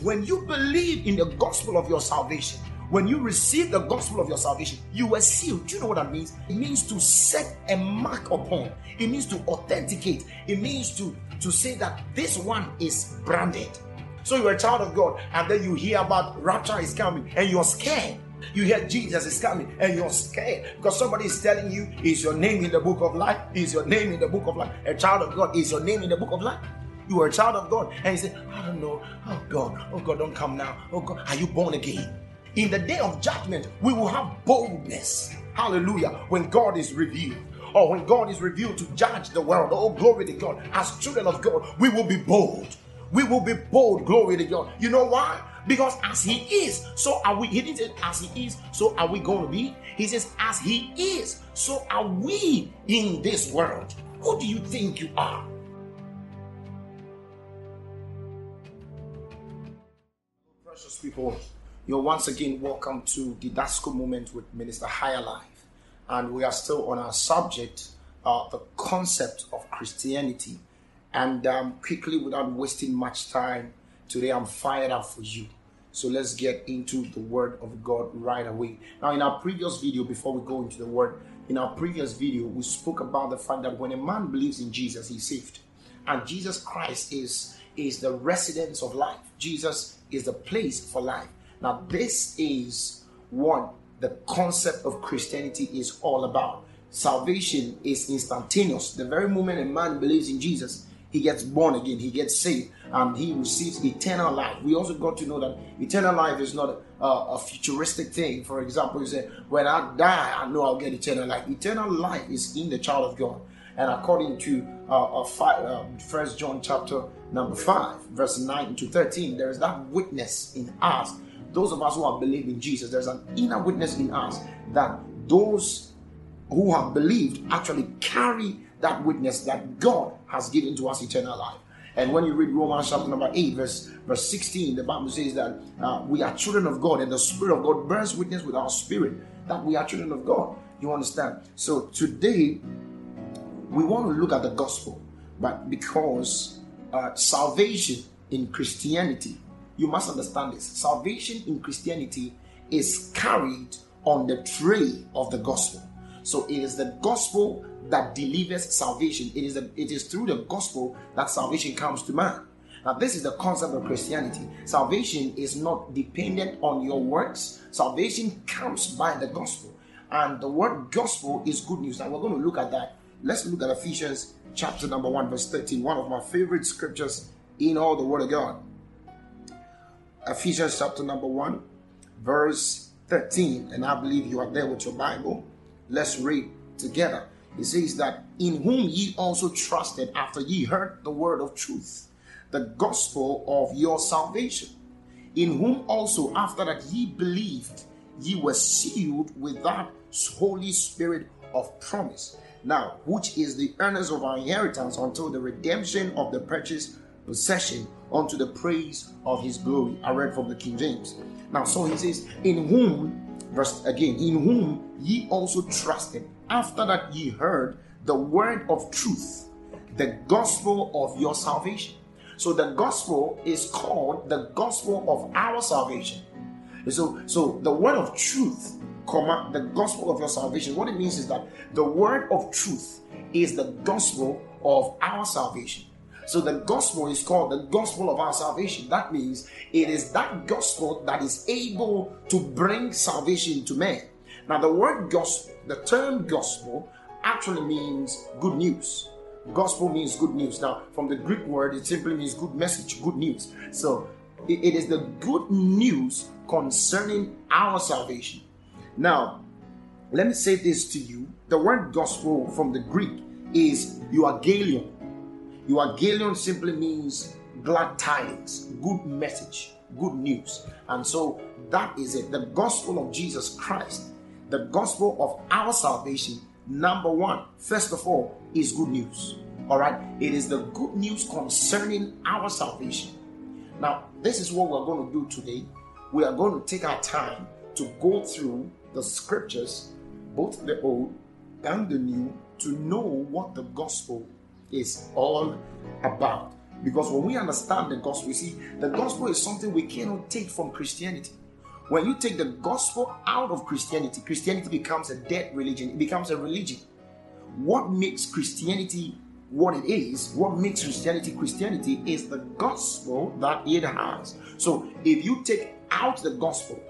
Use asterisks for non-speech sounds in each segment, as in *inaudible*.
When you believe in the gospel of your salvation, when you receive the gospel of your salvation, you were sealed. Do you know what that means? It means to set a mark upon. It means to authenticate. It means to, to say that this one is branded. So you're a child of God, and then you hear about rapture is coming, and you're scared. You hear Jesus is coming, and you're scared because somebody is telling you, Is your name in the book of life? Is your name in the book of life? A child of God, is your name in the book of life? You are a child of God, and he said, I don't know. Oh God, oh God, don't come now. Oh God, are you born again? In the day of judgment, we will have boldness. Hallelujah. When God is revealed, or when God is revealed to judge the world. Oh, glory to God. As children of God, we will be bold. We will be bold. Glory to God. You know why? Because as He is, so are we. He didn't say as He is, so are we going to be. He says, as He is, so are we in this world. Who do you think you are? People, you're once again welcome to Didasko Moment with Minister Higher Life. And we are still on our subject, uh, the concept of Christianity. And um, quickly, without wasting much time, today I'm fired up for you. So let's get into the Word of God right away. Now, in our previous video, before we go into the Word, in our previous video, we spoke about the fact that when a man believes in Jesus, he's saved. And Jesus Christ is, is the residence of life, Jesus is the place for life. Now, this is what the concept of Christianity is all about. Salvation is instantaneous. The very moment a man believes in Jesus, he gets born again, he gets saved, and he receives eternal life. We also got to know that eternal life is not a, a futuristic thing. For example, you say, When I die, I know I'll get eternal life. Eternal life is in the child of God. And according to uh, uh, First John chapter number 5, verse 9 to 13, there is that witness in us those of us who have believed in Jesus, there's an inner witness in us that those who have believed actually carry that witness that God has given to us eternal life. And when you read Romans chapter number 8, verse, verse 16, the Bible says that uh, we are children of God, and the Spirit of God bears witness with our spirit that we are children of God. You understand? So today, we want to look at the gospel, but because uh, salvation in Christianity you must understand this. Salvation in Christianity is carried on the tray of the gospel. So it is the gospel that delivers salvation. It is it is through the gospel that salvation comes to man. Now, this is the concept of Christianity. Salvation is not dependent on your works. Salvation comes by the gospel. And the word gospel is good news. Now, we're going to look at that. Let's look at Ephesians chapter number 1, verse 13, one of my favorite scriptures in all the Word of God. Ephesians chapter number 1, verse 13. And I believe you are there with your Bible. Let's read together. It says that in whom ye also trusted after ye heard the word of truth, the gospel of your salvation, in whom also after that ye believed, ye were sealed with that Holy Spirit of promise. Now, which is the earnest of our inheritance until the redemption of the purchased possession unto the praise of his glory. I read from the King James. Now, so he says, In whom, verse again, in whom ye also trusted, after that ye heard the word of truth, the gospel of your salvation. So the gospel is called the gospel of our salvation. So, so the word of truth, comma, the gospel of your salvation. What it means is that the word of truth is the gospel of our salvation. So the gospel is called the gospel of our salvation. That means it is that gospel that is able to bring salvation to man. Now, the word gospel, the term gospel, actually means good news. Gospel means good news. Now, from the Greek word, it simply means good message, good news. So, it is the good news concerning our salvation. Now, let me say this to you. The word gospel from the Greek is euangelion. Euangelion simply means glad tidings, good message, good news. And so that is it. The gospel of Jesus Christ, the gospel of our salvation, number one, first of all, is good news. All right, it is the good news concerning our salvation. Now, this is what we're going to do today. We are going to take our time to go through the scriptures, both the old and the new, to know what the gospel is all about. Because when we understand the gospel, you see, the gospel is something we cannot take from Christianity. When you take the gospel out of Christianity, Christianity becomes a dead religion, it becomes a religion. What makes Christianity what it is, what makes Christianity Christianity is the gospel that it has. So if you take out the gospel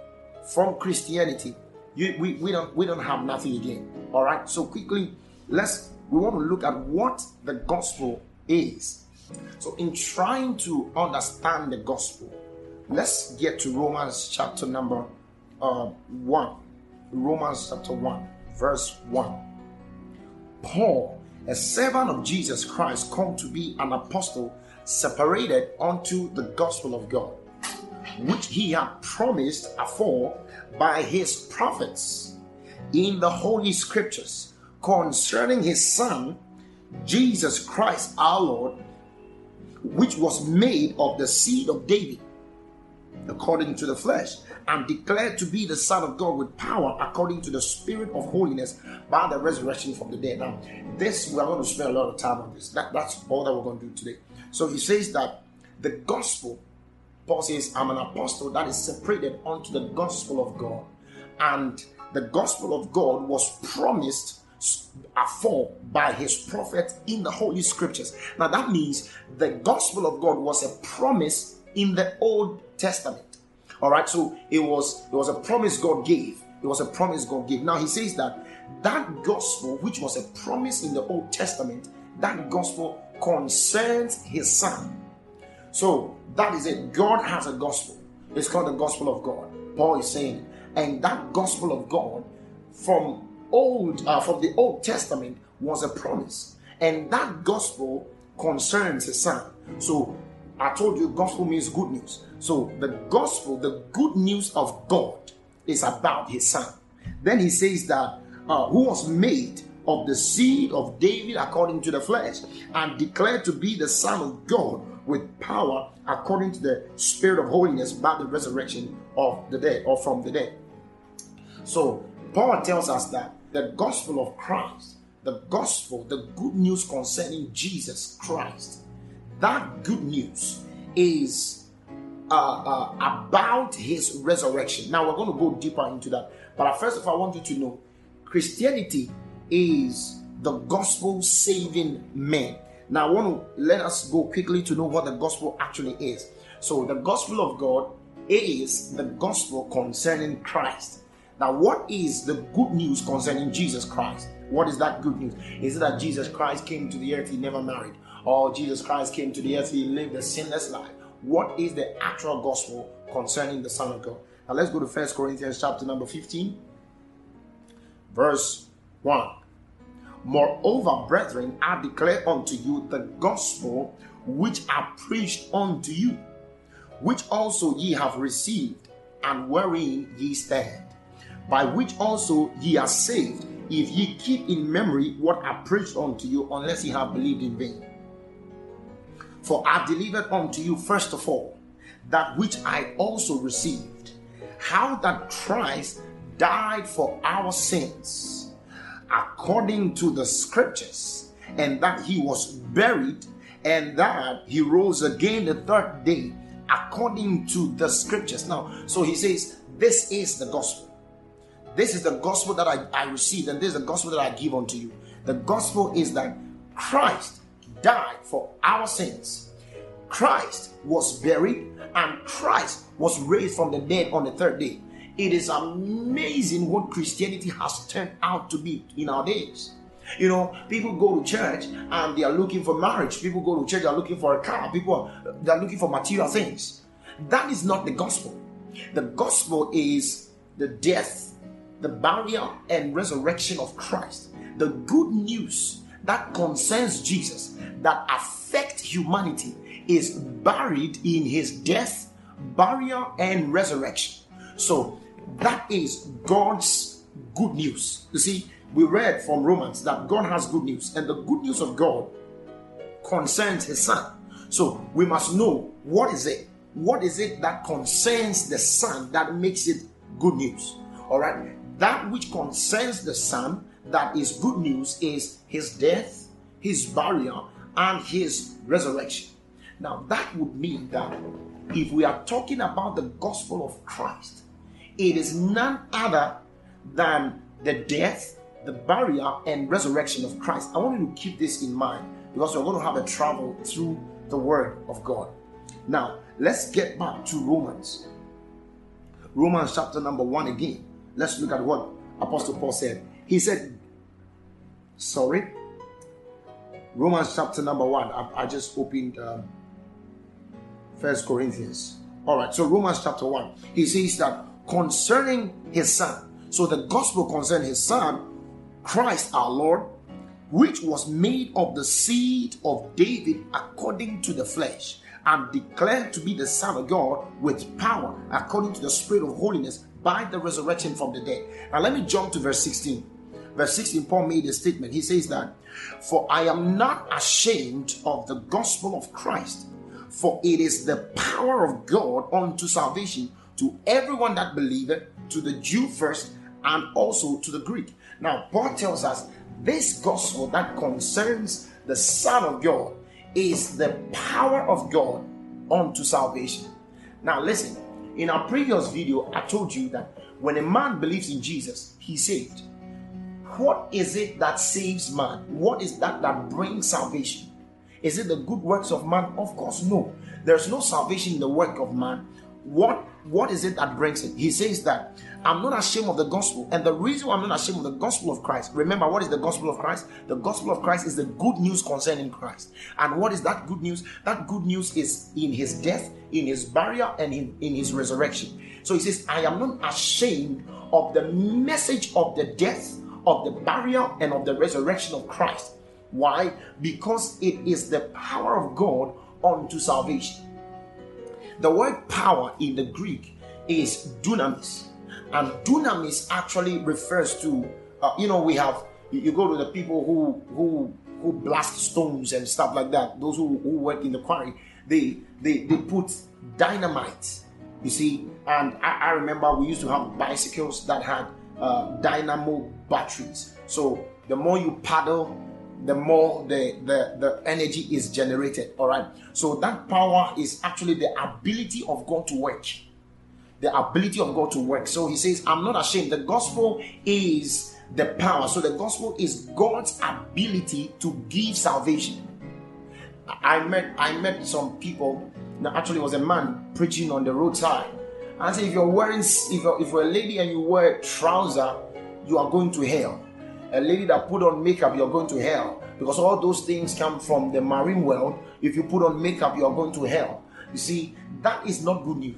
from Christianity, you, we, we don't we don't have nothing again. All right. So quickly, let's we want to look at what the gospel is. So in trying to understand the gospel, let's get to Romans chapter number uh, one. Romans chapter one, verse one. Paul, a servant of Jesus Christ, come to be an apostle separated unto the gospel of God, which he had promised afore by his prophets in the holy scriptures concerning his son Jesus Christ our Lord, which was made of the seed of David according to the flesh, and declared to be the Son of God with power according to the Spirit of holiness by the resurrection from the dead. Now, this we're going to spend a lot of time on this. That, that's all that we're going to do today. So he says that the gospel, Paul says, I'm an apostle that is separated unto the gospel of God. And the gospel of God was promised afore by his prophet in the holy scriptures. Now that means the gospel of God was a promise in the Old Testament. All right, so it was it was a promise God gave. It was a promise God gave. Now he says that that gospel, which was a promise in the Old Testament, that gospel concerns his son. So that is it. God has a gospel. It's called the gospel of God. Paul is saying, and that gospel of God from old uh, from the Old Testament was a promise, and that gospel concerns his son. So I told you, gospel means good news. So the gospel, the good news of God, is about his son. Then he says that uh, who was made of the seed of David according to the flesh, and declared to be the Son of God with power according to the Spirit of holiness by the resurrection of the dead or from the dead. So Paul tells us that the gospel of Christ, the gospel, the good news concerning Jesus Christ, that good news is uh, uh, about his resurrection. Now we're going to go deeper into that. But first of all, I want you to know Christianity is the gospel saving man. Now I want to let us go quickly to know what the gospel actually is. So the gospel of God is the gospel concerning Christ. Now, what is the good news concerning Jesus Christ? What is that good news? Is it that Jesus Christ came to the earth, he never married? Or Jesus Christ came to the earth, he lived a sinless life? What is the actual gospel concerning the Son of God? Now let's go to First Corinthians chapter number 15, verse 1. Moreover, brethren, I declare unto you the gospel which I preached unto you, which also ye have received, and wherein ye stand by which also ye are saved, if ye keep in memory what I preached unto you, unless ye have believed in vain. For I delivered unto you first of all that which I also received, how that Christ died for our sins, according to the scriptures, and that he was buried, and that he rose again the third day, according to the scriptures. Now, so he says, This is the gospel. This is the gospel that I, I received, and this is the gospel that I give unto you. The gospel is that Christ died for our sins. Christ was buried, and Christ was raised from the dead on the third day. It is amazing what Christianity has turned out to be in our days. You know, people go to church and they are looking for marriage. People go to church, they are looking for a car. People are, they are looking for material things. That is not the gospel. The gospel is the death the burial and resurrection of Christ, the good news that concerns Jesus, that affect humanity, is buried in his death, burial, and resurrection. So that is God's good news. You see, we read from Romans that God has good news, and the good news of God concerns his son. So we must know what is it? What is it that concerns the son that makes it good news? All right that which concerns the Son, that is good news, is his death, his burial, and his resurrection. Now, that would mean that if we are talking about the gospel of Christ, it is none other than the death, the burial, and resurrection of Christ. I want you to keep this in mind because we're going to have a travel through the Word of God. Now, let's get back to Romans. Romans chapter number one again. Let's look at what Apostle Paul said. He said, Sorry, Romans chapter number one. I, I just opened um, First Corinthians. All right, so Romans chapter one. He says that concerning his son. So the gospel concerning his son, Christ our Lord, which was made of the seed of David according to the flesh, and declared to be the Son of God with power according to the Spirit of holiness by the resurrection from the dead. Now let me jump to verse 16 verse 16, Paul made a statement. He says that, For I am not ashamed of the gospel of Christ, for it is the power of God unto salvation to everyone that believeth, to the Jew first, and also to the Greek. Now, Paul tells us this gospel that concerns the Son of God is the power of God unto salvation. Now, listen, in our previous video, I told you that when a man believes in Jesus, he's saved what is it that saves man? What is that that brings salvation? Is it the good works of man? Of course, no. There's no salvation in the work of man. What what is it that brings it? He says that I'm not ashamed of the gospel. And the reason I'm not ashamed of the gospel of Christ, remember what is the gospel of Christ? The gospel of Christ is the good news concerning Christ. And what is that good news? That good news is in his death, in his burial, and in, in his resurrection. So he says, I am not ashamed of the message of the death of the burial and of the resurrection of Christ. Why? Because it is the power of God unto salvation. The word power in the Greek is dunamis, and dunamis actually refers to, uh, you know, we have you go to the people who who who blast stones and stuff like that. Those who, who work in the quarry, they they they put dynamite. You see, and I, I remember we used to have bicycles that had uh, dynamo batteries. So the more you paddle, the more the, the, the energy is generated. All right. So that power is actually the ability of God to work. The ability of God to work. So he says, I'm not ashamed. The gospel is the power. So the gospel is God's ability to give salvation. I met I met some people. Now, actually, was a man preaching on the roadside and say if you're wearing if you're, if you're a lady and you wear trouser, you are going to hell. A lady that put on makeup, you're going to hell because all those things come from the marine world. If you put on makeup, you are going to hell. You see, that is not good news.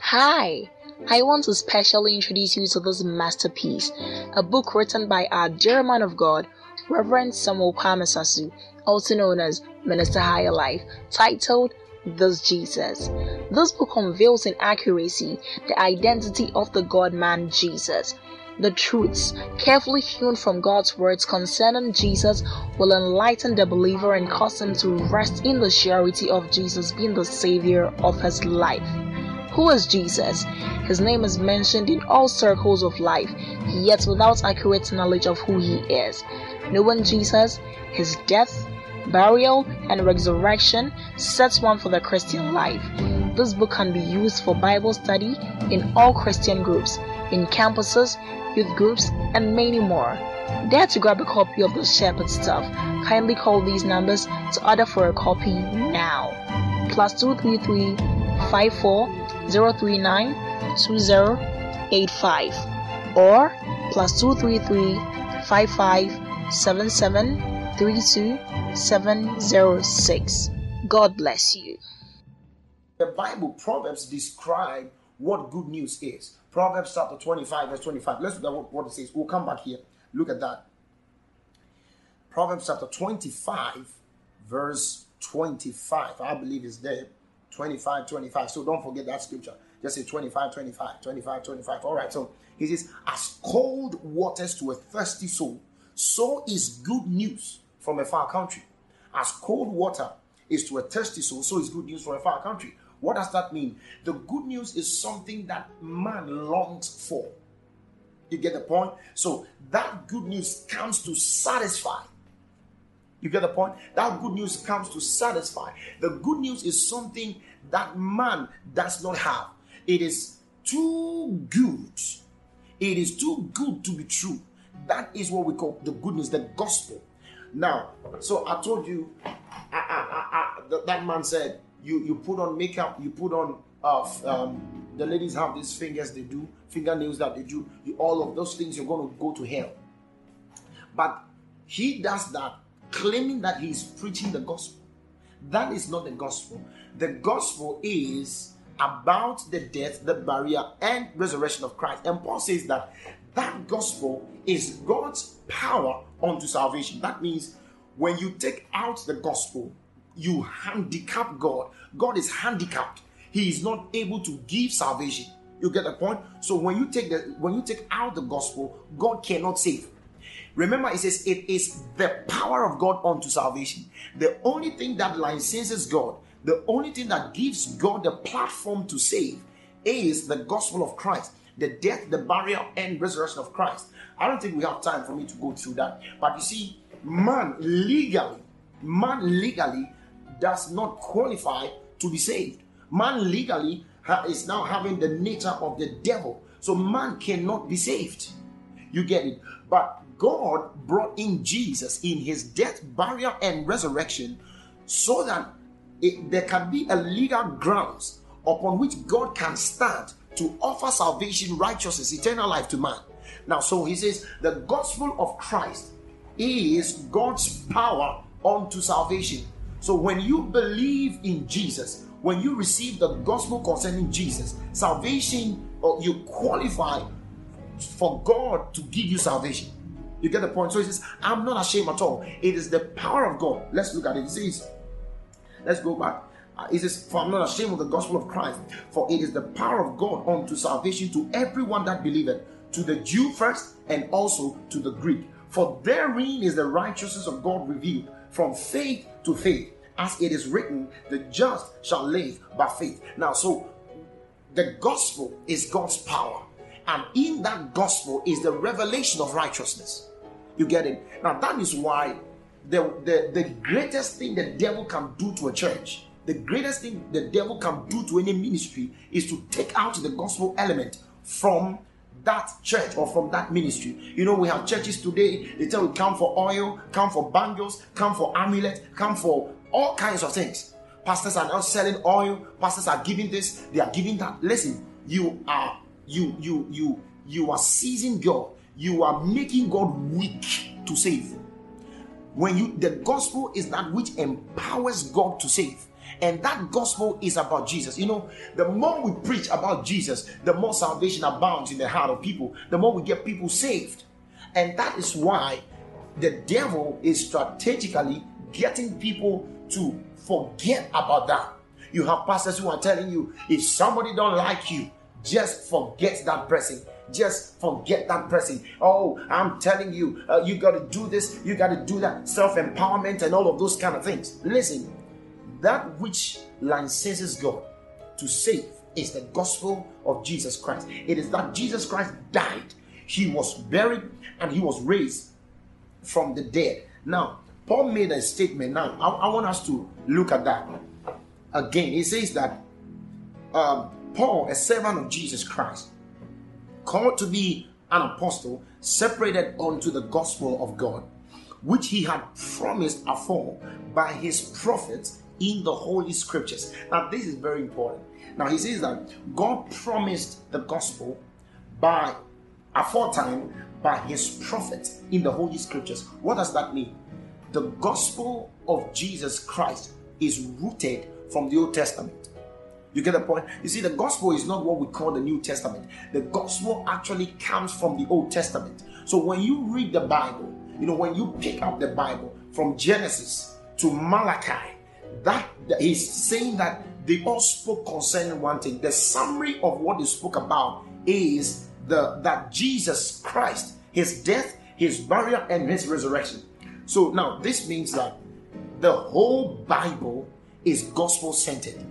Hi, I want to specially introduce you to this masterpiece, a book written by our dear man of God, Reverend Samuel Kwame also known as Minister Higher Life, titled this Jesus. This book unveils in accuracy the identity of the God man Jesus. The truths, carefully hewn from God's words concerning Jesus, will enlighten the believer and cause him to rest in the surety of Jesus being the Savior of his life. Who is Jesus? His name is mentioned in all circles of life, yet without accurate knowledge of who he is. Knowing Jesus, his death, burial, and resurrection sets one for the Christian life. This book can be used for Bible study in all Christian groups, in campuses, youth groups, and many more. Dare to grab a copy of the Shepherd Stuff. Kindly call these numbers to order for a copy now. Plus 233 54 039 2085 or plus 233 55 77 32706. God bless you. The Bible, Proverbs describe what good news is. Proverbs chapter 25, verse 25. Let's look at what it says. We'll come back here. Look at that. Proverbs chapter 25, verse 25. I believe is there. 25, 25. So don't forget that scripture. Just say 25, 25, 25, 25. All right. So he says, as cold waters to a thirsty soul, so is good news from a far country. As cold water is to a thirsty soul, so is good news from a far country. What does that mean? The good news is something that man longs for. You get the point? So that good news comes to satisfy. You get the point? That good news comes to satisfy. The good news is something that man does not have. It is too good. It is too good to be true. That is what we call the good news, the gospel. Now, so I told you, I, I, I, that man said, you, you put on makeup, you put on, uh, um, the ladies have these fingers they do, fingernails that they do, you, all of those things, you're going to go to hell. But he does that claiming that he is preaching the gospel. That is not the gospel. The gospel is about the death, the burial, and resurrection of Christ. And Paul says that that gospel is God's power unto salvation. That means when you take out the gospel, you handicap God. God is handicapped. He is not able to give salvation. You get the point? So when you take the when you take out the gospel, God cannot save. Remember, it says it is the power of God unto salvation. The only thing that licenses God, the only thing that gives God the platform to save is the gospel of Christ, the death, the burial, and resurrection of Christ. I don't think we have time for me to go through that. But you see, man legally, man legally does not qualify to be saved. Man legally is now having the nature of the devil. So man cannot be saved. You get it? But God brought in Jesus in his death, burial, and resurrection so that it, there can be a legal grounds upon which God can stand to offer salvation, righteousness, eternal life to man. Now, so he says the gospel of Christ is God's power unto salvation. So when you believe in Jesus, when you receive the gospel concerning Jesus, salvation, or you qualify for God to give you salvation. You get the point? So he says, I'm not ashamed at all. It is the power of God. Let's look at it. He says, let's go back. Uh, he says, For I'm not ashamed of the gospel of Christ, for it is the power of God unto salvation to everyone that believeth, to the Jew first, and also to the Greek. For therein is the righteousness of God revealed from faith to faith, as it is written, the just shall live by faith. Now, so the gospel is God's power, and in that gospel is the revelation of righteousness. You get it? Now, that is why the, the, the greatest thing the devil can do to a church, the greatest thing the devil can do to any ministry is to take out the gospel element from that church or from that ministry. You know, we have churches today, they tell you come for oil, come for bangles, come for amulet, come for all kinds of things. Pastors are now selling oil, pastors are giving this, they are giving that. Listen, you are you you you you are seizing God you are making God weak to save. When you the gospel is that which empowers God to save. And that gospel is about Jesus. You know, the more we preach about Jesus, the more salvation abounds in the heart of people, the more we get people saved. And that is why the devil is strategically getting people to forget about that. You have pastors who are telling you if somebody don't like you, just forget that person just forget that person. Oh, I'm telling you, uh, you got to do this, you got to do that, self empowerment, and all of those kind of things. Listen, that which licenses God to save is the gospel of Jesus Christ. It is that Jesus Christ died, he was buried, and he was raised from the dead. Now, Paul made a statement. Now, I, I want us to look at that again. He says that um, Paul, a servant of Jesus Christ, called to be an apostle, separated unto the gospel of God, which he had promised afore by his prophets in the holy scriptures. Now, this is very important. Now, he says that God promised the gospel by aforetime by his prophets in the holy scriptures. What does that mean? The gospel of Jesus Christ is rooted from the Old Testament. You get the point? You see, the gospel is not what we call the New Testament. The gospel actually comes from the Old Testament. So when you read the Bible, you know, when you pick up the Bible from Genesis to Malachi, that he's saying that they all spoke concerning one thing. The summary of what they spoke about is the that Jesus Christ, his death, his burial, and his resurrection. So now this means that the whole Bible is gospel centered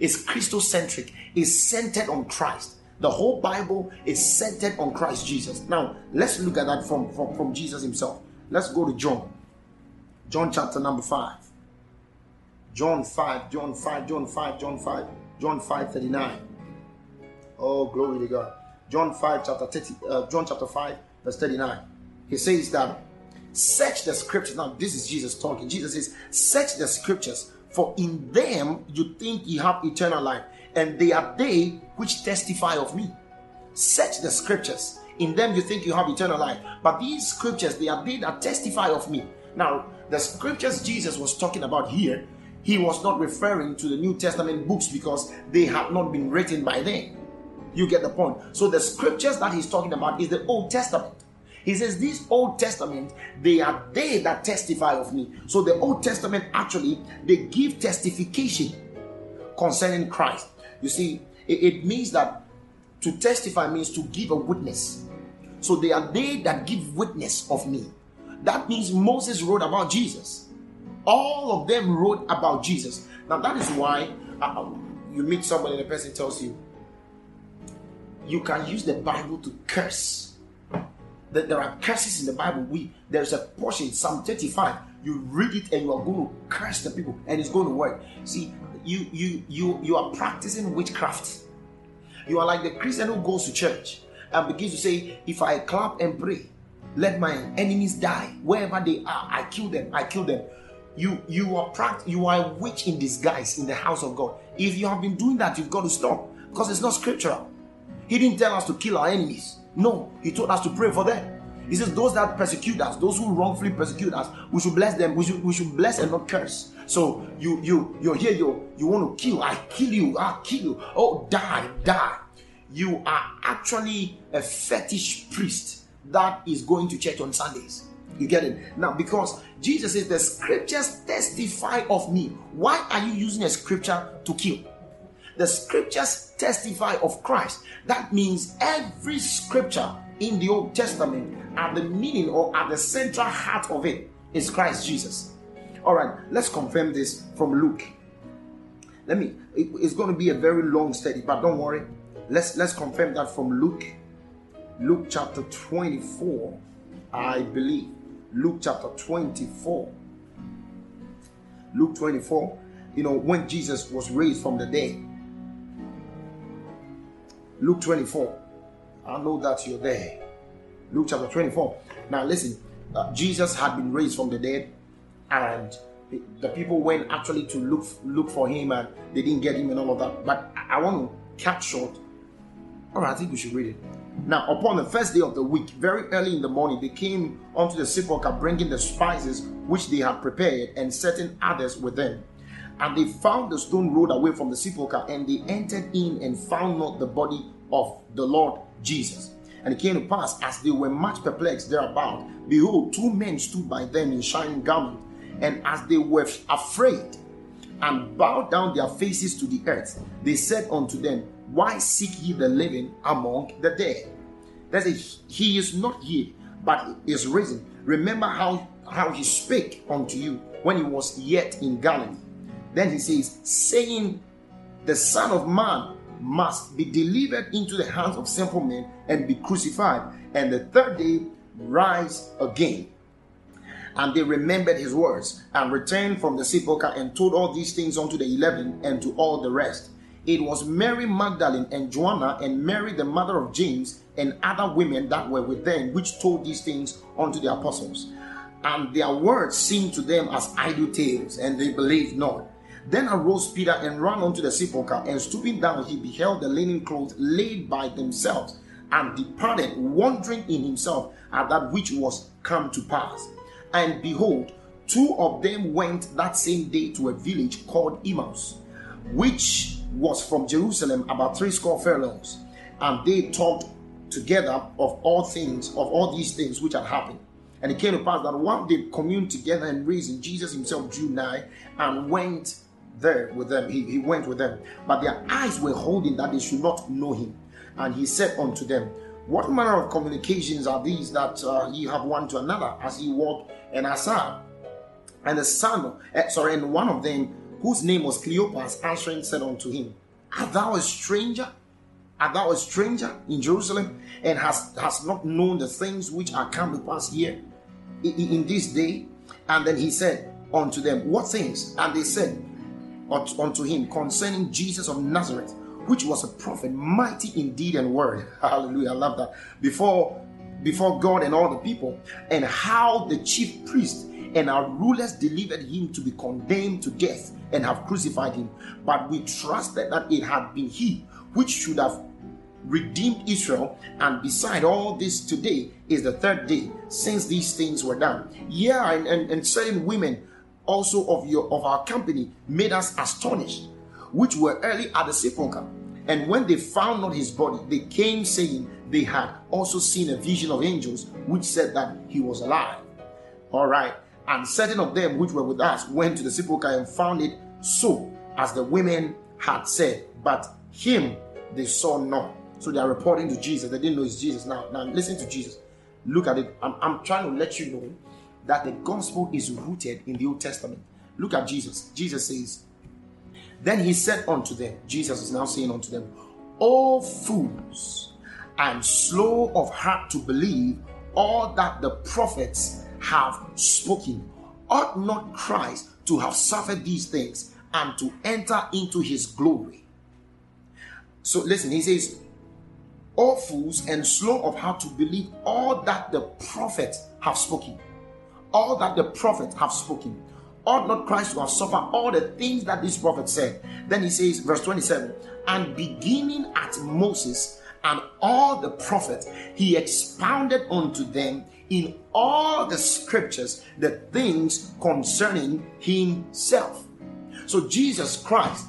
is Christocentric, is centered on Christ. The whole Bible is centered on Christ Jesus. Now, let's look at that from, from, from Jesus himself. Let's go to John. John chapter number 5. John 5, John 5, John 5, John 5, John 5, 39. Oh, glory to God. John 5, chapter 30, uh, John chapter 5, verse 39. He says that search the scriptures. Now, this is Jesus talking. Jesus says, search the scriptures, for in them you think you have eternal life, and they are they which testify of me. Search the scriptures. In them you think you have eternal life. But these scriptures, they are they that testify of me. Now, the scriptures Jesus was talking about here, he was not referring to the New Testament books because they had not been written by them. You get the point. So the scriptures that he's talking about is the Old Testament. He says, This Old Testament, they are they that testify of me. So the Old Testament actually they give testification concerning Christ. You see, it, it means that to testify means to give a witness. So they are they that give witness of me. That means Moses wrote about Jesus. All of them wrote about Jesus. Now that is why uh, you meet somebody and the person tells you, you can use the Bible to curse. That there are curses in the Bible. We there's a portion, Psalm 35. You read it and you are going to curse the people, and it's going to work. See, you you you you are practicing witchcraft. You are like the Christian who goes to church and begins to say, If I clap and pray, let my enemies die. Wherever they are, I kill them, I kill them. You you are pract- you are a witch in disguise in the house of God. If you have been doing that, you've got to stop because it's not scriptural. He didn't tell us to kill our enemies. No, he told us to pray for them. He says, Those that persecute us, those who wrongfully persecute us, we should bless them. We should, we should bless and not curse. So you you you're here, you you want to kill, I kill you, I kill you. Oh, die, die. You are actually a fetish priest that is going to church on Sundays. You get it? Now, because Jesus says the scriptures testify of me. Why are you using a scripture to kill? The scriptures testify of Christ. That means every scripture in the Old Testament at the meaning or at the central heart of it is Christ Jesus. All right, let's confirm this from Luke. Let me, it's going to be a very long study, but don't worry. Let's let's confirm that from Luke. Luke chapter 24, I believe. Luke chapter 24. Luke 24, you know, when Jesus was raised from the dead. Luke 24. I know that you're there. Luke chapter 24. Now, listen, uh, Jesus had been raised from the dead, and the people went actually to look look for him, and they didn't get him and all of that. But I want to cut short. All right, I think we should read it. Now, upon the first day of the week, very early in the morning, they came unto the sepulchre, bringing the spices which they had prepared, and certain others with them. And they found the stone rolled away from the sepulchre, and they entered in and found not the body of the Lord Jesus. And it came to pass, as they were much perplexed thereabout, behold, two men stood by them in shining garments. And as they were afraid and bowed down their faces to the earth, they said unto them, Why seek ye the living among the dead? That's. He is not here, but is risen. Remember how, how he spake unto you when he was yet in Galilee. Then he says, saying, The Son of Man must be delivered into the hands of sinful men and be crucified, and the third day rise again. And they remembered his words and returned from the sepulchre and told all these things unto the eleven and to all the rest. It was Mary Magdalene and Joanna and Mary the mother of James and other women that were with them which told these things unto the apostles. And their words seemed to them as idle tales, and they believed not. Then arose Peter and ran unto the sepulchre, and stooping down, he beheld the linen clothes laid by themselves, and departed, wondering in himself at that which was come to pass. And behold, two of them went that same day to a village called Emmaus, which was from Jerusalem about three score furlongs, and they talked together of all things, of all these things which had happened. And it came to pass that one day communed together and reasoned. Jesus himself drew nigh and went there with them. He, he went with them. But their eyes were holding that they should not know him. And he said unto them, What manner of communications are these that uh, ye have one to another as ye walk and aside? And the son, uh, sorry, and one of them, whose name was Cleopas, answering said unto him, Art thou a stranger? Art thou a stranger in Jerusalem, and hast, hast not known the things which are come to pass here in, in this day? And then he said unto them, What things? And they said unto him concerning Jesus of Nazareth, which was a prophet, mighty in deed and word. *laughs* Hallelujah. I love that. Before before God and all the people, and how the chief priest and our rulers delivered him to be condemned to death and have crucified him. But we trusted that it had been he which should have redeemed Israel, and beside all this, today is the third day since these things were done. Yeah, and, and, and certain women also of your of our company made us astonished, which were early at the sepulchre. And when they found not his body, they came saying they had also seen a vision of angels, which said that he was alive. All right. And certain of them which were with us went to the sepulchre and found it so as the women had said, but him they saw not. So they are reporting to Jesus. They didn't know it's Jesus. Now, now listen to Jesus. Look at it. I'm, I'm trying to let you know that the gospel is rooted in the Old Testament. Look at Jesus. Jesus says, Then he said unto them, Jesus is now saying unto them, O fools, and slow of heart to believe all that the prophets have spoken. Ought not Christ to have suffered these things and to enter into his glory? So listen, he says, All fools and slow of heart to believe all that the prophets have spoken. All that the prophets have spoken. Ought not Christ to have suffered all the things that this prophet said? Then he says, verse 27, and beginning at Moses and all the prophets, he expounded unto them in all the scriptures the things concerning himself. So Jesus Christ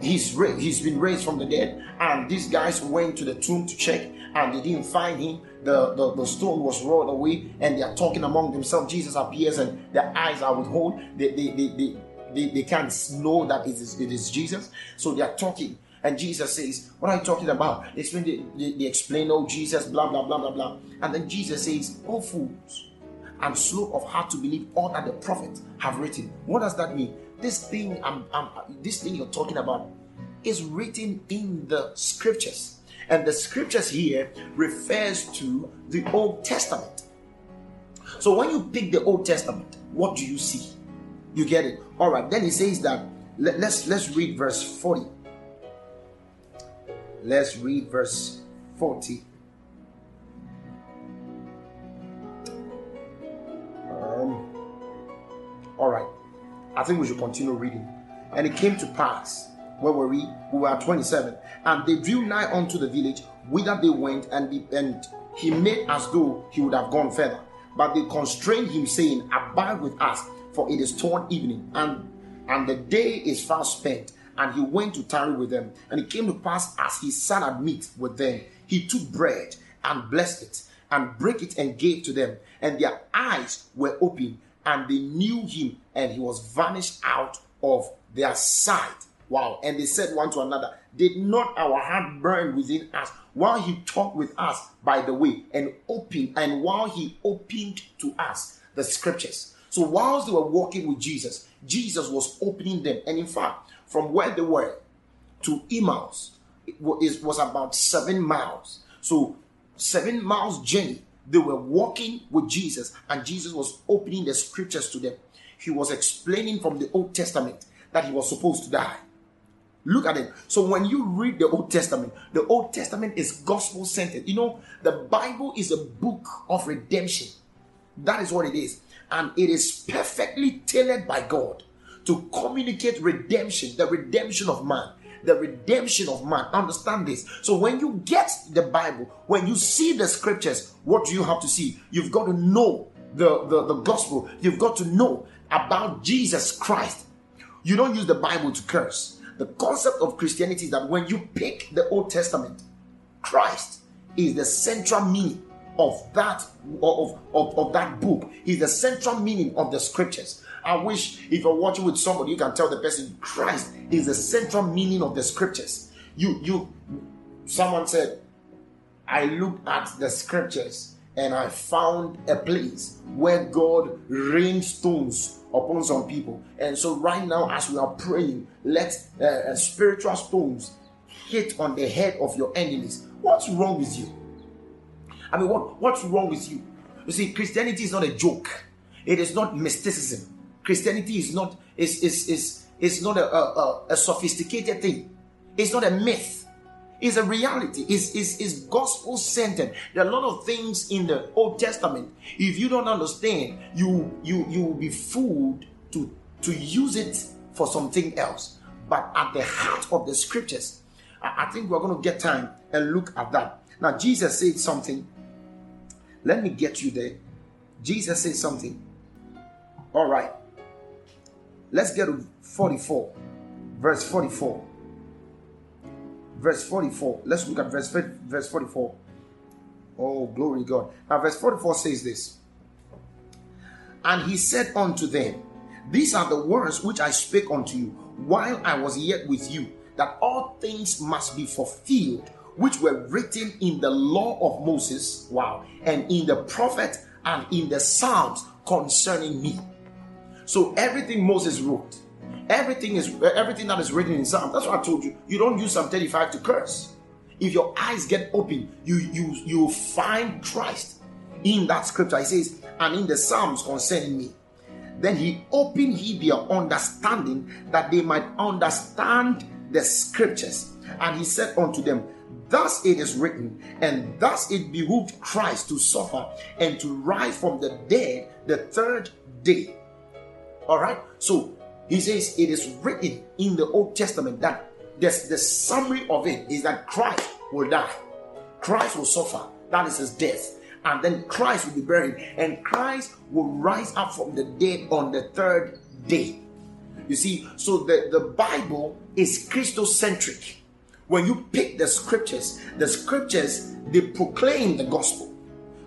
he's ra- he's been raised from the dead and these guys went to the tomb to check and they didn't find him. The, the, the stone was rolled away and they are talking among themselves. Jesus appears and their eyes are withhold. They they, they, they, they, they can't know that it is, it is jesus. So they are talking and jesus says what are you talking about? They explain, they, they, explain oh jesus blah blah blah blah blah and then jesus says oh fools and slow of heart to believe all that the prophets have written. What does that mean? This thing I'm, I'm, this thing you're talking about is written in the scriptures. And the scriptures here refers to the old testament. So when you pick the old testament what do you see? You get it? All right then he says that let, let's let's read verse 40 let's read verse 40 all right I think we should continue reading. And it came to pass, where were we? We were at 27. And they drew nigh unto the village, whither they went, and, and he made as though he would have gone further. But they constrained him, saying, Abide with us, for it is toward evening, and, and the day is fast spent. And he went to tarry with them. And it came to pass, as he sat at meat with them, he took bread and blessed it, and brake it and gave to them. And their eyes were open, and they knew him, and he was vanished out of their sight. Wow. And they said one to another, Did not our heart burn within us while he talked with us by the way and opened, and while he opened to us the scriptures? So, whilst they were walking with Jesus, Jesus was opening them. And in fact, from where they were to Emmaus, it was about seven miles. So, seven miles journey they were walking with Jesus, and Jesus was opening the scriptures to them. He was explaining from the Old Testament that he was supposed to die. Look at it. So when you read the Old Testament, the Old Testament is gospel centered. You know, the Bible is a book of redemption. That is what it is. And it is perfectly tailored by God to communicate redemption, the redemption of man the redemption of man. Understand this. So when you get the Bible, when you see the scriptures, what do you have to see? You've got to know the, the, the gospel. You've got to know about Jesus Christ. You don't use the Bible to curse. The concept of Christianity is that when you pick the Old Testament, Christ is the central meaning of that of, of, of that book. He's the central meaning of the scriptures. I wish if you're watching with somebody, you can tell the person Christ is the central meaning of the scriptures. You, you, someone said, I looked at the scriptures and I found a place where God rained stones upon some people. And so, right now, as we are praying, let uh, uh, spiritual stones hit on the head of your enemies. What's wrong with you? I mean, what, what's wrong with you? You see, Christianity is not a joke. It is not mysticism. Christianity is not is is is, is not a, a, a sophisticated thing. It's not a myth. It's a reality. It's, it's, it's gospel centered. There are a lot of things in the Old Testament. If you don't understand, you you you will be fooled to to use it for something else. But at the heart of the scriptures, I, I think we're going to get time and look at that. Now, Jesus said something. Let me get you there. Jesus said something. All right. Let's get to 44. Verse 44. Verse 44. Let's look at verse, verse 44. Oh, glory God. Now, verse 44 says this. And he said unto them, These are the words which I spake unto you while I was yet with you, that all things must be fulfilled which were written in the law of Moses, wow, and in the prophet and in the Psalms concerning me. So everything Moses wrote, everything is everything that is written in Psalms. That's what I told you. You don't use Psalm 35 to curse. If your eyes get open, you you you find Christ in that scripture. He says, and in the Psalms concerning me. Then he opened he their understanding that they might understand the scriptures. And he said unto them, Thus it is written, and thus it behooved Christ to suffer and to rise from the dead the third day. All right. So he says it is written in the Old Testament that this, the summary of it is that Christ will die, Christ will suffer. That is his death. And then Christ will be buried, and Christ will rise up from the dead on the third day. You see, so the, the Bible is Christocentric. When you pick the scriptures, the scriptures they proclaim the gospel.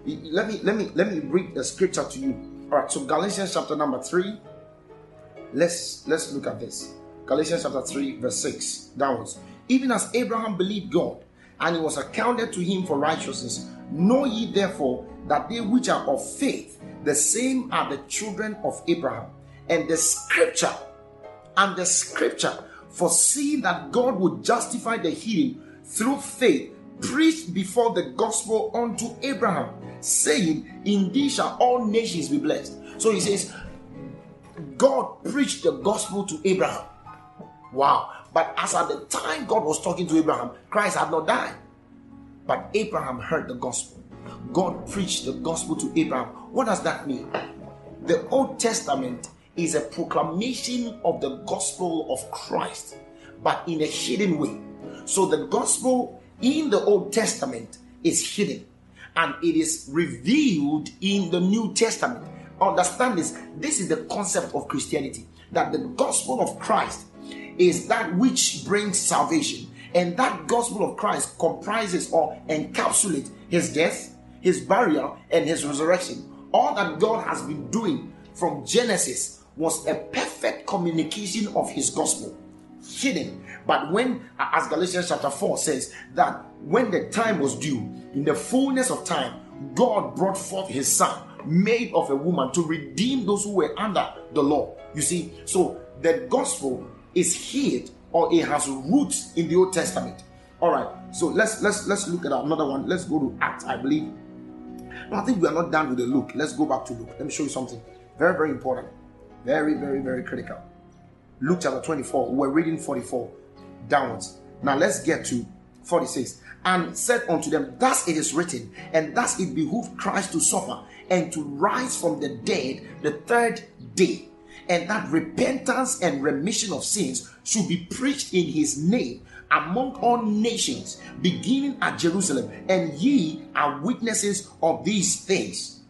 Let me let me let me read the scripture to you. All right, so Galatians chapter number three. Let's let's look at this. Galatians chapter 3, verse 6 downwards. Even as Abraham believed God, and it was accounted to him for righteousness. Know ye therefore that they which are of faith, the same are the children of Abraham. And the scripture, and the scripture foreseeing that God would justify the heathen through faith, preached before the gospel unto Abraham, saying, In thee shall all nations be blessed. So he says, God preached the gospel to Abraham. Wow. But as at the time God was talking to Abraham, Christ had not died. But Abraham heard the gospel. God preached the gospel to Abraham. What does that mean? The Old Testament is a proclamation of the gospel of Christ, but in a hidden way. So the gospel in the Old Testament is hidden and it is revealed in the New Testament. Understand this. This is the concept of Christianity that the gospel of Christ is that which brings salvation. And that gospel of Christ comprises or encapsulates his death, his burial, and his resurrection. All that God has been doing from Genesis was a perfect communication of his gospel hidden but when as galatians chapter 4 says that when the time was due in the fullness of time god brought forth his son made of a woman to redeem those who were under the law. You see so the gospel is hid or it has roots in the old testament. All right so let's let's let's look at another one. Let's go to acts i believe. No, i think we are not done with the look let's go back to luke. Let me show you something very very important. Very, very, very critical. Luke chapter 24, we're reading 44 downwards. Now let's get to 46. And said unto them, Thus it is written, and thus it behooved Christ to suffer and to rise from the dead the third day, and that repentance and remission of sins should be preached in his name among all nations, beginning at Jerusalem, and ye are witnesses of these things.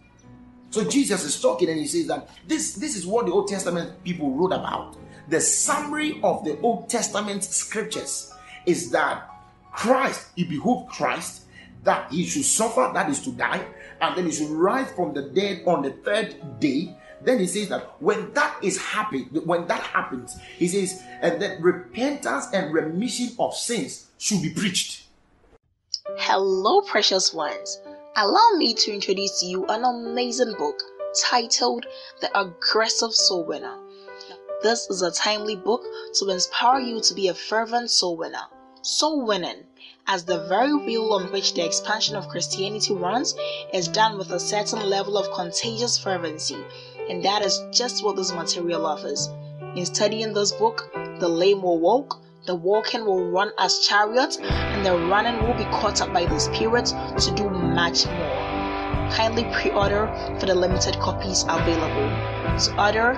So Jesus is talking and he says that this, this is what the Old Testament people wrote about. The summary of the Old Testament scriptures is that Christ, it behooved Christ that he should suffer, that is to die, and then he should rise from the dead on the third day. Then he says that when that is happy, when that happens, he says, and that repentance and remission of sins should be preached. Hello, precious ones. Allow me to introduce you an amazing book titled The Aggressive Soul Winner. This is a timely book to inspire you to be a fervent soul winner. Soul winning, as the very wheel on which the expansion of Christianity runs, is done with a certain level of contagious fervency And that is just what this material offers. In studying this book, the lame will walk, the walking will run as chariots, and the running will be caught up by the Spirit to do much more. Kindly pre order for the limited copies available. To order,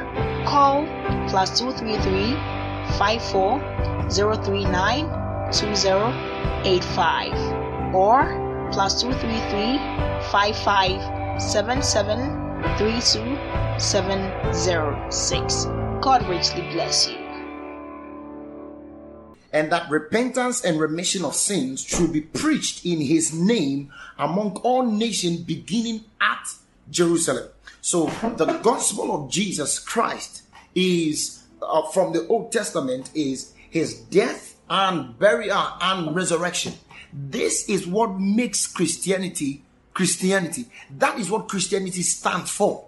call plus 233 54 039 2085 or plus 233 55 77 32706. God richly bless you and that repentance and remission of sins should be preached in his name among all nations beginning at Jerusalem. So the gospel of Jesus Christ is uh, from the Old Testament is his death and burial and resurrection. This is what makes Christianity Christianity. That is what Christianity stands for.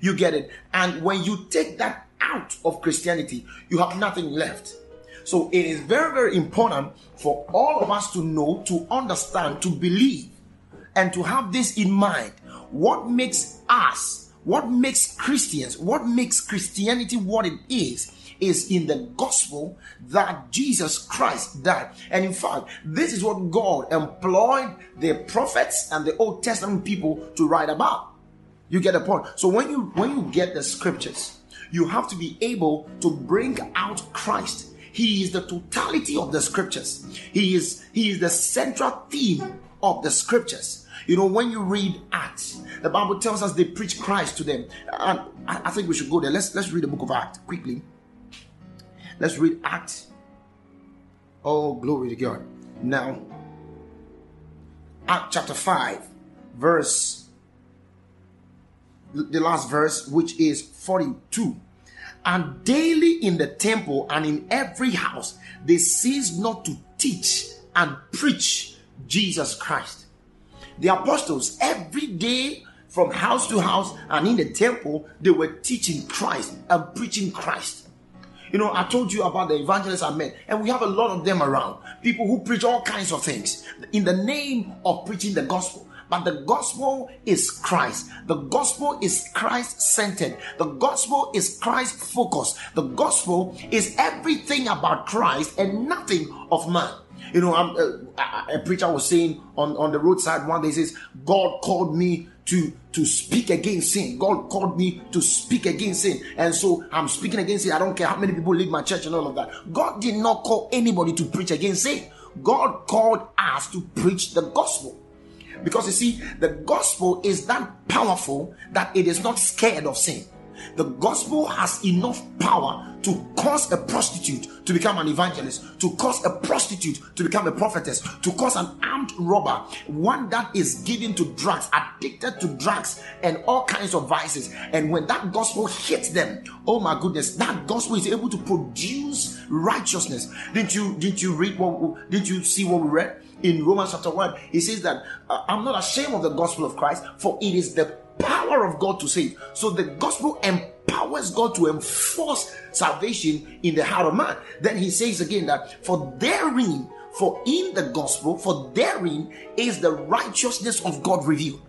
You get it? And when you take that out of Christianity, you have nothing left. So it is very, very important for all of us to know, to understand, to believe, and to have this in mind. What makes us, what makes Christians, what makes Christianity what it is, is in the gospel that Jesus Christ died. And in fact, this is what God employed the prophets and the Old Testament people to write about. You get the point. So when you when you get the scriptures, you have to be able to bring out Christ he is the totality of the scriptures. He is he is the central theme of the scriptures. You know, when you read Acts, the Bible tells us they preach Christ to them. And I, think we should go there. Let's let's read the book of Acts quickly. Let's read Acts. Oh, glory to God. Now, Act chapter 5, verse the last verse, which is 42 and daily in the temple and in every house they cease not to teach and preach Jesus Christ. The apostles every day from house to house and in the temple they were teaching Christ and preaching Christ. You know, I told you about the evangelists I met, and we have a lot of them around. People who preach all kinds of things in the name of preaching the gospel. But the gospel is Christ. The gospel is Christ centered. The gospel is Christ focused. The gospel is everything about Christ and nothing of man. You know, uh, a preacher was saying on, on the roadside one day, says, God called me to to speak against sin. God called me to speak against sin. And so I'm speaking against sin. I don't care how many people leave my church and all of that. God did not call anybody to preach against sin. God called us to preach the gospel. Because you see, the gospel is that powerful that it is not scared of sin. The gospel has enough power to cause a prostitute to become an evangelist, to cause a prostitute to become a prophetess, to cause an armed robber, one that is given to drugs, addicted to drugs and all kinds of vices. And when that gospel hits them, oh my goodness, that gospel is able to produce righteousness. Didn't you didn't you read what did you see what we read? in Romans chapter 1, he says that uh, I'm not ashamed of the gospel of Christ, for it is the power of God to save. So the gospel empowers God to enforce salvation in the heart of man. Then he says again that for therein, for in the gospel, for therein is the righteousness of God revealed.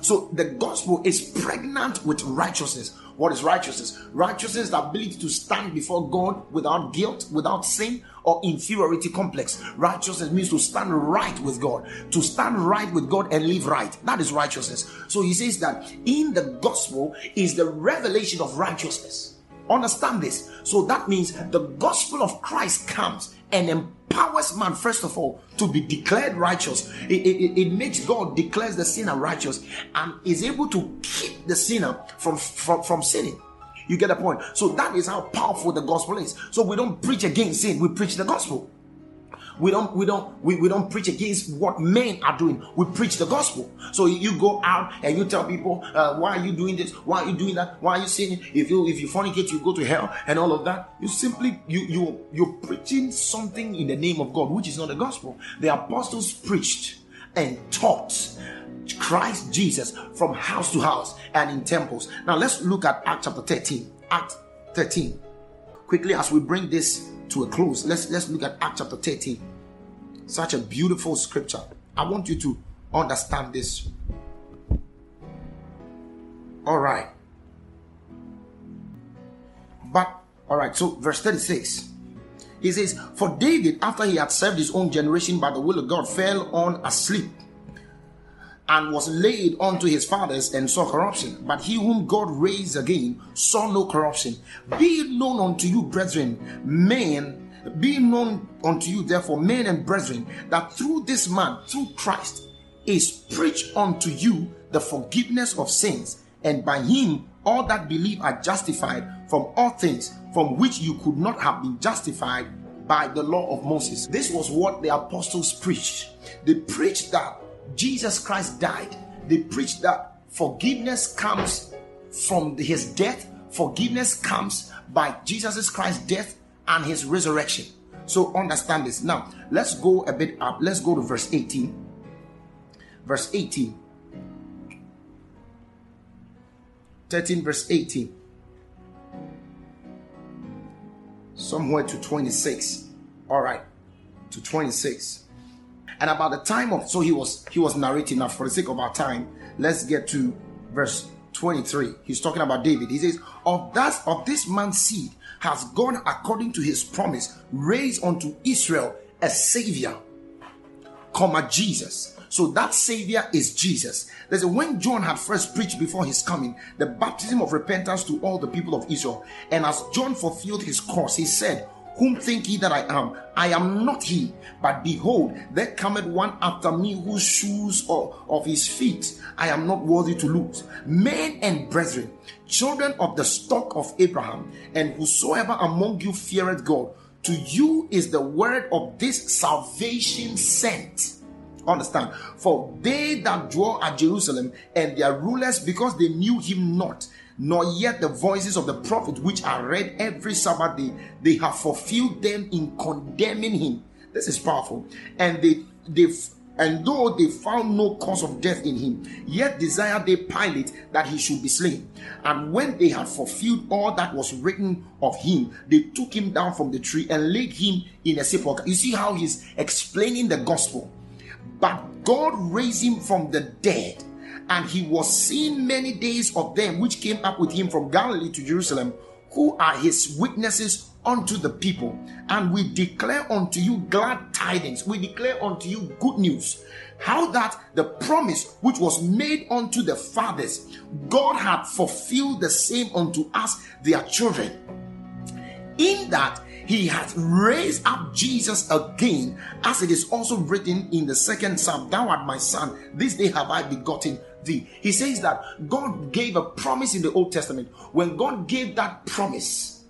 So the gospel is pregnant with righteousness. What is righteousness? Righteousness is the ability to stand before God without guilt, without sin, or inferiority complex. Righteousness means to stand right with God, to stand right with God and live right. That is righteousness. So he says that in the gospel is the revelation of righteousness. Understand this. So that means the gospel of Christ comes and empowers man, first of all, to be declared righteous. It, it, it, makes God declares the sinner righteous and is able to keep the sinner from, from, from sinning. You get the point? So that is how powerful the gospel is. So we don't preach against sin, we preach the gospel. We don't we don't we, we don't preach against what men are doing. We preach the gospel. So you go out and you tell people, uh, why are you doing this? Why are you doing that? Why are you sinning? If you if you fornicate, you go to hell and all of that. You simply you you you're preaching something in the name of God, which is not the gospel. The apostles preached and taught Christ Jesus from house to house and in temples. Now let's look at Act chapter 13. Act 13. Quickly, as we bring this to a close, let's let's look at Act chapter 13. Such a beautiful scripture. I want you to understand this. All right. But all right, so verse 36. He says, For David, after he had served his own generation by the will of God, fell on asleep and was laid unto his fathers and saw corruption. But he whom God raised again saw no corruption. Be it known unto you, brethren, men, be known unto you, therefore, men and brethren, that through this man, through Christ, is preached unto you the forgiveness of sins, and by him all that believe are justified from all things from which you could not have been justified by the law of Moses. This was what the apostles preached. They preached that Jesus Christ died. They preached that forgiveness comes from his death, forgiveness comes by Jesus Christ's death and his resurrection. So understand this. Now, let's go a bit up. Let's go to verse 18. Verse 18. 13, verse 18. Somewhere to 26. All right. To 26. And about the time of so he was he was narrating now for the sake of our time, let's get to verse 23. He's talking about David. He says, Of that of this man's seed has gone according to his promise raised unto Israel a savior, comma Jesus. So that savior is Jesus. There's a when John had first preached before his coming, the baptism of repentance to all the people of Israel. And as John fulfilled his course, he said, whom think ye that I am? I am not he. But behold, there cometh one after me whose shoes of, of his feet I am not worthy to lose. Men and brethren, children of the stock of Abraham, and whosoever among you feareth God, to you is the word of this salvation sent. Understand? For they that dwell at Jerusalem and their rulers, because they knew him not, nor yet the voices of the prophet which are read every Sabbath day. They have fulfilled them in condemning him. This is powerful. And they they and though they found no cause of death in him, yet desired they Pilate that he should be slain. And when they had fulfilled all that was written of him, they took him down from the tree and laid him in a sepulchre. You see how he's explaining the gospel. But God raised him from the dead and he was seen many days of them which came up with him from Galilee to Jerusalem, who are his witnesses unto the people. And we declare unto you glad tidings, we declare unto you good news. How that the promise which was made unto the fathers, God had fulfilled the same unto us, their children. In that he has raised up Jesus again, as it is also written in the second psalm Thou art my son, this day have I begotten He says that God gave a promise in the Old Testament. When God gave that promise,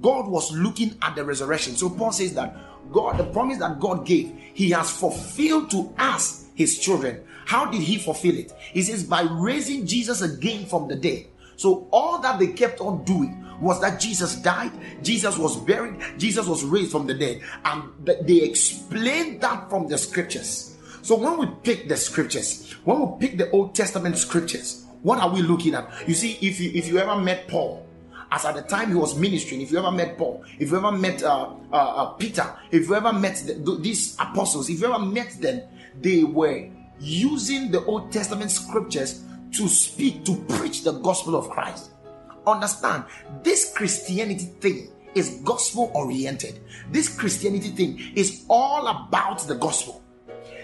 God was looking at the resurrection. So Paul says that God, the promise that God gave, He has fulfilled to us, His children. How did He fulfill it? He says, by raising Jesus again from the dead. So all that they kept on doing was that Jesus died, Jesus was buried, Jesus was raised from the dead, and they explained that from the scriptures. So when we pick the scriptures, when we pick the Old Testament scriptures, what are we looking at? You see, if you if you ever met Paul, as at the time he was ministering, if you ever met Paul, if you ever met uh, uh, uh, Peter, if you ever met the, these apostles, if you ever met them, they were using the Old Testament scriptures to speak, to preach the gospel of Christ. Understand, this Christianity thing is gospel oriented. This Christianity thing is all about the gospel.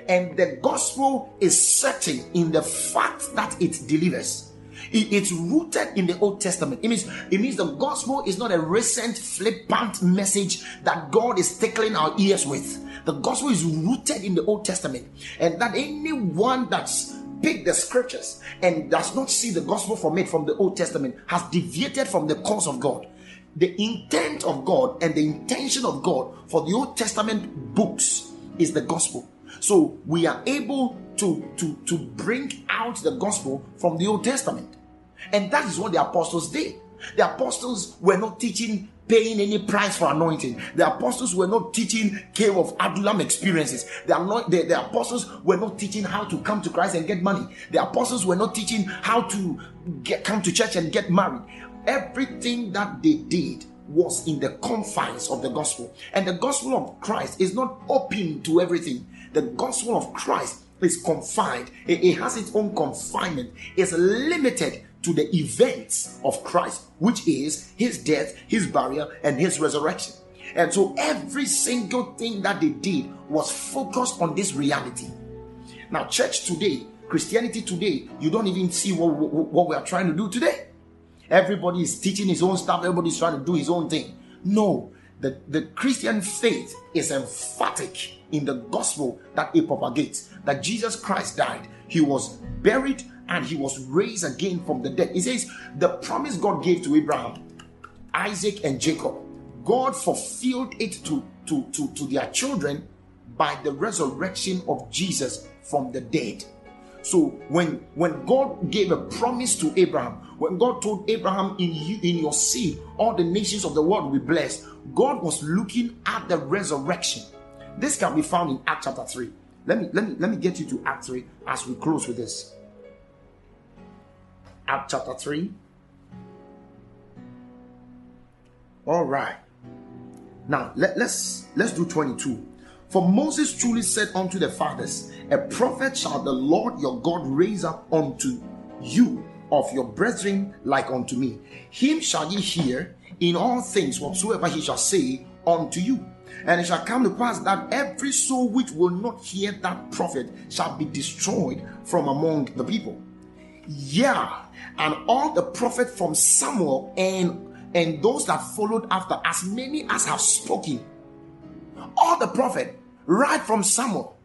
And the gospel is certain in the fact that it delivers. it's rooted in the Old Testament. It means it means the gospel is not a recent flippant message that God is tickling our ears with. The gospel is rooted in the Old Testament, and that anyone that's picked the scriptures and does not see the gospel from it from the Old Testament has deviated from the cause of God. The intent of God and the intention of God for the Old Testament books is the gospel. So we are able to, to, to bring out the gospel from the Old Testament. And that is what the apostles did. The apostles were not teaching paying any price for anointing. The apostles were not teaching cave of Adullam experiences. The, anoint, the, the apostles were not teaching how to come to Christ and get money. The apostles were not teaching how to get, come to church and get married. Everything that they did was in the confines of the gospel. And the gospel of Christ is not open to everything. The gospel of Christ is confined, it, it has its own confinement, it's limited to the events of Christ, which is his death, his burial, and his resurrection. And so every single thing that they did was focused on this reality. Now, church today, Christianity today, you don't even see what, what, what we are trying to do today. Everybody is teaching his own stuff, everybody's trying to do his own thing. No, the, the Christian faith is emphatic in the gospel that it propagates that Jesus Christ died, he was buried, and he was raised again from the dead. He says, The promise God gave to Abraham, Isaac, and Jacob, God fulfilled it to, to, to, to their children by the resurrection of Jesus from the dead. So when when God gave a promise to Abraham, when God told Abraham in you in your seed all the nations of the world will be blessed, God was looking at the resurrection. This can be found in Act chapter 3. Let me let me let me get you to Act 3 as we close with this. Act chapter 3. All right. Now let, let's let's do 22. For Moses truly said unto the fathers, A prophet shall the Lord your God raise up unto you of your brethren like unto me. Him shall ye hear in all things whatsoever he shall say unto you. And it shall come to pass that every soul which will not hear that prophet shall be destroyed from among the people. Yeah, and all the prophet from Samuel and and those that followed after, as many as have spoken, all the prophet, right from Samuel,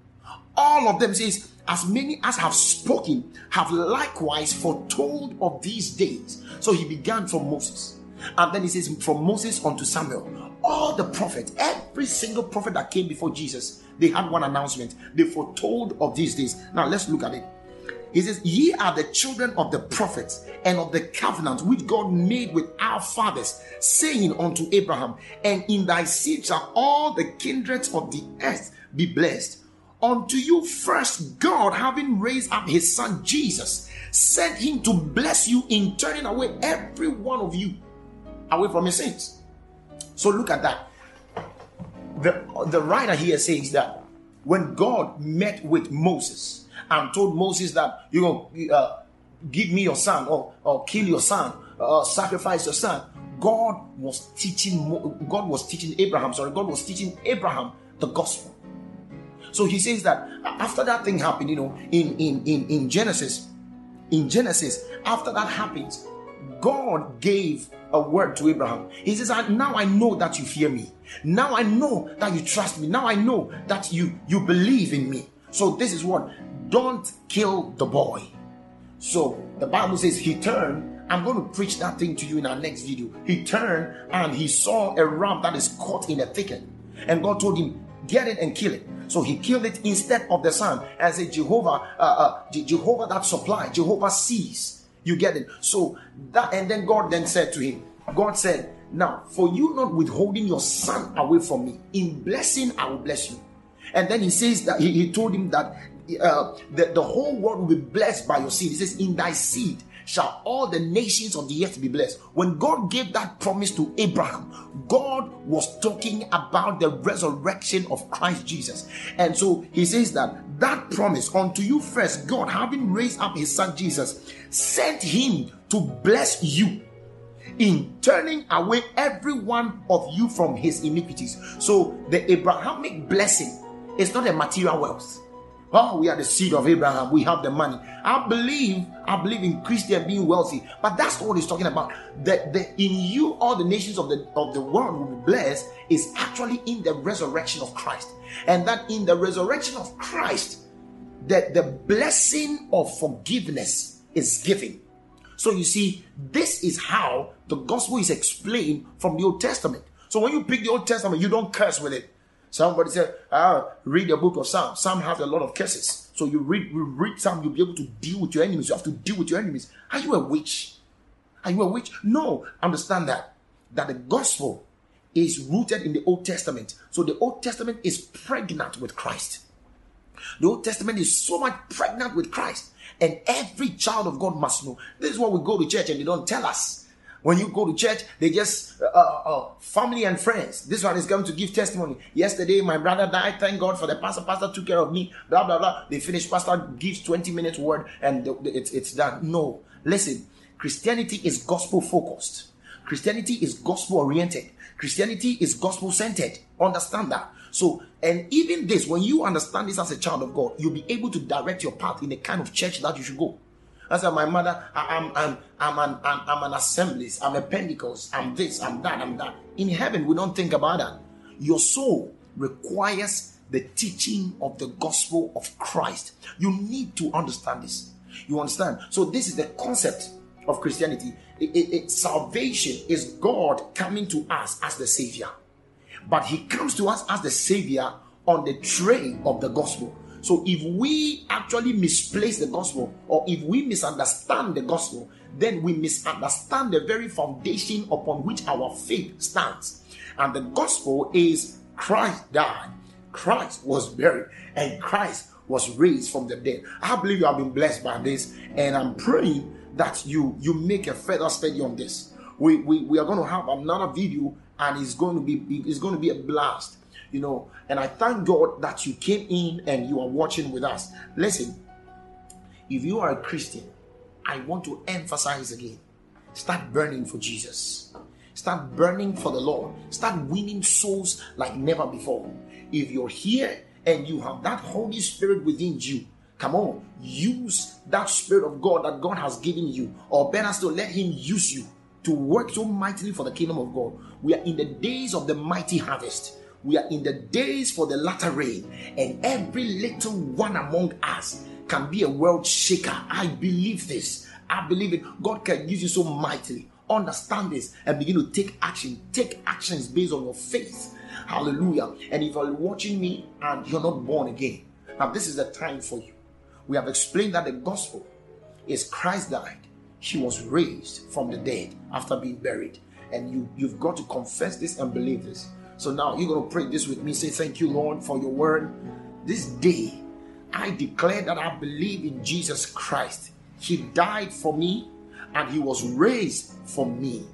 all of them says, as many as have spoken, have likewise foretold of these days. So he began from Moses. And then he says, from Moses unto Samuel, all the prophets, every single prophet that came before Jesus, they had one announcement. They foretold of these days. Now let's look at it. He says, Ye are the children of the prophets and of the covenant which God made with our fathers, saying unto Abraham, And in thy seed shall all the kindreds of the earth be blessed. Unto you first, God, having raised up his son Jesus, sent him to bless you in turning away every one of you away from his sins. So look at that. The, the writer here says that when God met with Moses, and told Moses that going to uh, give me your son or, or kill your son, uh, sacrifice your son. God was teaching, God was teaching Abraham, sorry, God was teaching Abraham the gospel. So he says that after that thing happened, you know, in, in, in, in Genesis, in Genesis, after that happens, God gave a word to Abraham. He says, Now I know that you fear me. Now I know that you trust me. Now I know that you, you believe in me. So this is what don't kill the boy. So the Bible says he turned. I'm going to preach that thing to you in our next video. He turned and he saw a ram that is caught in a thicket. And God told him, Get it and kill it. So he killed it instead of the son and said, Jehovah, uh, uh, Jehovah that supply, Jehovah sees. You get it. So that, and then God then said to him, God said, Now, for you not withholding your son away from me, in blessing I will bless you. And then he says that he, he told him that uh, the, the whole world will be blessed by your seed. He says, In thy seed shall all the nations of the earth be blessed. When God gave that promise to Abraham, God was talking about the resurrection of Christ Jesus. And so he says that that promise unto you first, God, having raised up his son Jesus, sent him to bless you in turning away every one of you from his iniquities. So the Abrahamic blessing is not a material wealth. Oh, we are the seed of Abraham. We have the money. I believe, I believe in Christian being wealthy, but that's what he's talking about. That the, in you, all the nations of the of the world will be blessed is actually in the resurrection of Christ, and that in the resurrection of Christ, that the blessing of forgiveness is given. So you see, this is how the gospel is explained from the Old Testament. So when you pick the Old Testament, you don't curse with it. Somebody said, ah, read the book of Psalm. Psalm has a lot of curses. So you read, you read Psalm, you'll be able to deal with your enemies. You have to deal with your enemies. Are you a witch? Are you a witch? No. Understand that. That the gospel is rooted in the Old Testament. So the Old Testament is pregnant with Christ. The Old Testament is so much pregnant with Christ. And every child of God must know. This is what we go to church and they don't tell us. When you go to church, they just uh, uh, uh, family and friends. This one is going to give testimony. Yesterday, my brother died. Thank God for the pastor. Pastor took care of me. Blah blah blah. They finish. Pastor gives twenty minutes word, and it's it's done. No, listen. Christianity is gospel focused. Christianity is gospel oriented. Christianity is gospel centered. Understand that. So, and even this, when you understand this as a child of God, you'll be able to direct your path in the kind of church that you should go. I said, my mother, I, am I'm, I'm, an, I'm, I'm an assemblies, I'm a Pentecost, I'm this, I'm that, I'm that. In heaven, we don't think about that. Your soul requires the teaching of the gospel of Christ. You need to understand this. You understand? So, this is the concept of Christianity. It, it, it, salvation is God coming to us as the Savior, but He comes to us as the Savior on the train of the gospel. So if we actually misplace the gospel or if we misunderstand the gospel, then we misunderstand the very foundation upon which our faith stands. And the gospel is Christ died, Christ was buried, and Christ was raised from the dead. I believe you have been blessed by this, and I'm praying that you you make a further study on this. We, we, we are going to have another video and it's going to be it's going to be a blast you know. And I thank God that you came in and you are watching with us. Listen, if you are a Christian, I want to emphasize again start burning for Jesus, start burning for the Lord, start winning souls like never before. If you're here and you have that Holy Spirit within you, come on, use that Spirit of God that God has given you, or better still, let Him use you to work so mightily for the kingdom of God. We are in the days of the mighty harvest we are in the days for the latter rain, and every little one among us can be a world shaker. I believe this. I believe it. God can use you so mightily. Understand this and begin to take action. Take actions based on your faith. Hallelujah. And if you're watching me and you're not born again, now this is the time for you. We have explained that the gospel is Christ died, he was raised from the dead after being buried. And you, you've got to confess this and believe this. So now you're going to pray this with me. Say, Thank you, Lord, for your word. This day, I declare that I believe in Jesus Christ. He died for me and he was raised for me.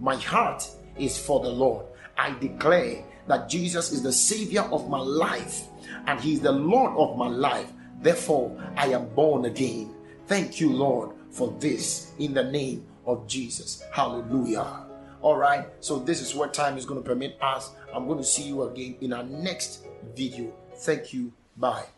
My heart is for the Lord. I declare that Jesus is the Savior of my life and He is the Lord of my life. Therefore, I am born again. Thank you, Lord, for this in the name of Jesus. Hallelujah. All right, so this is what time is going to permit us. I'm going to see you again in our next video. Thank you. Bye.